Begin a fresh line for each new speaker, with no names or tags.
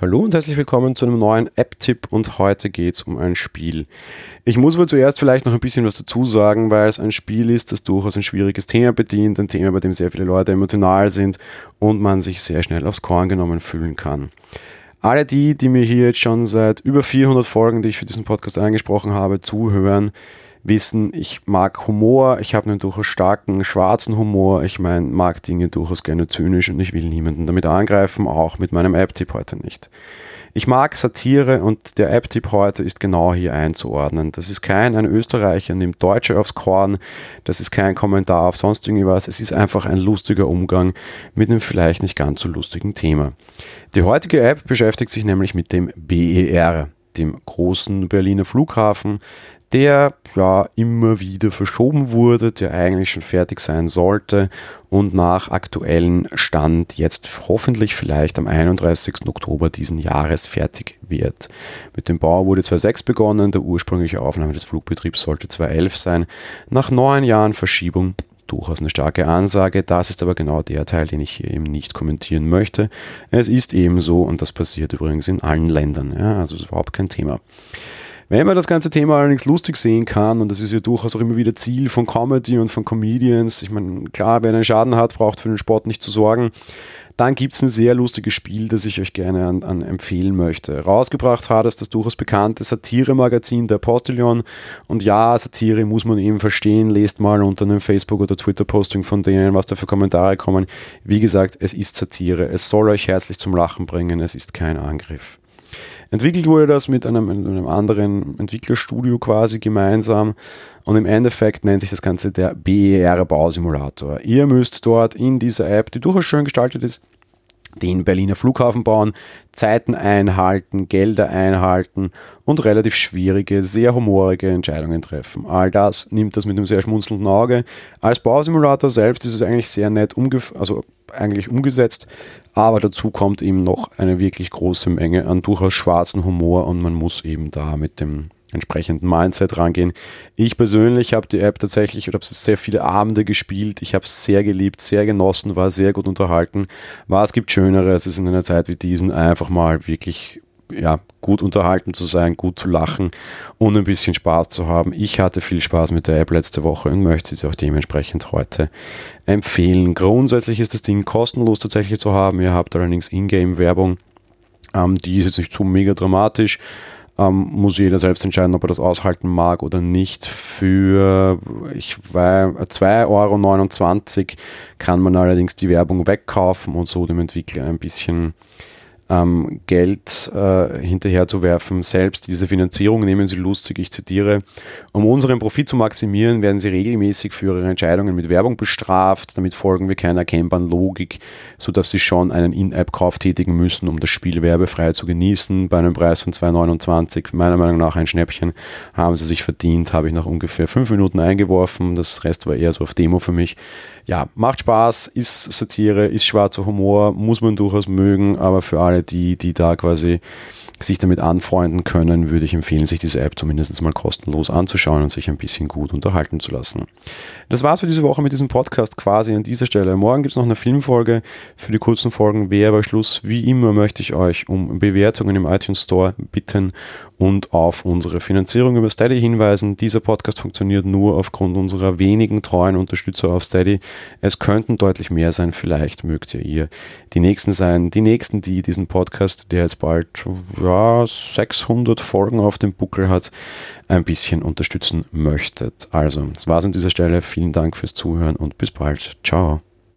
Hallo und herzlich willkommen zu einem neuen App-Tipp und heute geht es um ein Spiel. Ich muss wohl zuerst vielleicht noch ein bisschen was dazu sagen, weil es ein Spiel ist, das durchaus ein schwieriges Thema bedient, ein Thema, bei dem sehr viele Leute emotional sind und man sich sehr schnell aufs Korn genommen fühlen kann. Alle die, die mir hier jetzt schon seit über 400 Folgen, die ich für diesen Podcast angesprochen habe, zuhören, wissen, ich mag Humor, ich habe einen durchaus starken schwarzen Humor, ich meine, mag Dinge durchaus gerne zynisch und ich will niemanden damit angreifen, auch mit meinem App-Tipp heute nicht. Ich mag Satire und der App-Tipp heute ist genau hier einzuordnen. Das ist kein ein Österreicher nimmt Deutsche aufs Korn, das ist kein Kommentar auf sonst irgendwas, es ist einfach ein lustiger Umgang mit einem vielleicht nicht ganz so lustigen Thema. Die heutige App beschäftigt sich nämlich mit dem BER, dem großen Berliner Flughafen, der ja immer wieder verschoben wurde, der eigentlich schon fertig sein sollte und nach aktuellem Stand jetzt hoffentlich vielleicht am 31. Oktober diesen Jahres fertig wird. Mit dem Bau wurde 2006 begonnen, der ursprüngliche Aufnahme des Flugbetriebs sollte 2011 sein. Nach neun Jahren Verschiebung durchaus eine starke Ansage. Das ist aber genau der Teil, den ich hier eben nicht kommentieren möchte. Es ist eben so und das passiert übrigens in allen Ländern. Ja, also ist überhaupt kein Thema. Wenn man das ganze Thema allerdings lustig sehen kann, und das ist ja durchaus auch immer wieder Ziel von Comedy und von Comedians, ich meine, klar, wer einen Schaden hat, braucht für den Sport nicht zu sorgen, dann gibt es ein sehr lustiges Spiel, das ich euch gerne an, an empfehlen möchte. Rausgebracht hat es das durchaus bekannte Satire-Magazin Der Postillon. Und ja, Satire muss man eben verstehen. Lest mal unter einem Facebook- oder Twitter-Posting von denen, was da für Kommentare kommen. Wie gesagt, es ist Satire. Es soll euch herzlich zum Lachen bringen. Es ist kein Angriff. Entwickelt wurde das mit einem, einem anderen Entwicklerstudio quasi gemeinsam und im Endeffekt nennt sich das Ganze der BER Bausimulator. Ihr müsst dort in dieser App, die durchaus schön gestaltet ist, den Berliner Flughafen bauen, Zeiten einhalten, Gelder einhalten und relativ schwierige, sehr humorige Entscheidungen treffen. All das nimmt das mit einem sehr schmunzelnden Auge. Als Bausimulator selbst ist es eigentlich sehr nett also eigentlich umgesetzt, aber dazu kommt eben noch eine wirklich große Menge an durchaus schwarzen Humor und man muss eben da mit dem entsprechenden Mindset rangehen. Ich persönlich habe die App tatsächlich oder habe sehr viele Abende gespielt. Ich habe es sehr geliebt, sehr genossen, war sehr gut unterhalten. Was gibt Schöneres, ist in einer Zeit wie diesen einfach mal wirklich ja, gut unterhalten zu sein, gut zu lachen und ein bisschen Spaß zu haben. Ich hatte viel Spaß mit der App letzte Woche und möchte sie auch dementsprechend heute empfehlen. Grundsätzlich ist das Ding kostenlos tatsächlich zu haben. Ihr habt allerdings Ingame-Werbung. Ähm, die ist jetzt nicht so mega dramatisch ähm, muss jeder selbst entscheiden, ob er das aushalten mag oder nicht. Für ich weiß, 2,29 Euro kann man allerdings die Werbung wegkaufen und so dem Entwickler ein bisschen ähm, Geld äh, hinterherzuwerfen. Selbst diese Finanzierung nehmen sie lustig, ich zitiere. Um unseren Profit zu maximieren, werden sie regelmäßig für ihre Entscheidungen mit Werbung bestraft. Damit folgen wir keiner erkennbaren Logik, sodass sie schon einen In-App-Kauf tätigen müssen, um das Spiel werbefrei zu genießen. Bei einem Preis von 2,29, meiner Meinung nach ein Schnäppchen, haben sie sich verdient, habe ich nach ungefähr fünf Minuten eingeworfen. Das Rest war eher so auf Demo für mich ja, macht Spaß, ist Satire, ist schwarzer Humor, muss man durchaus mögen, aber für alle, die, die da quasi sich damit anfreunden können, würde ich empfehlen, sich diese App zumindest mal kostenlos anzuschauen und sich ein bisschen gut unterhalten zu lassen. Das war's für diese Woche mit diesem Podcast quasi an dieser Stelle. Morgen gibt es noch eine Filmfolge. Für die kurzen Folgen wäre aber Schluss. Wie immer möchte ich euch um Bewertungen im iTunes Store bitten und auf unsere Finanzierung über Steady hinweisen. Dieser Podcast funktioniert nur aufgrund unserer wenigen treuen Unterstützer auf Steady. Es könnten deutlich mehr sein. Vielleicht mögt ihr ihr die Nächsten sein. Die Nächsten, die diesen Podcast, der jetzt bald ja, 600 Folgen auf dem Buckel hat, ein bisschen unterstützen möchtet. Also, das war's an dieser Stelle. Vielen Dank fürs Zuhören und bis bald. Ciao.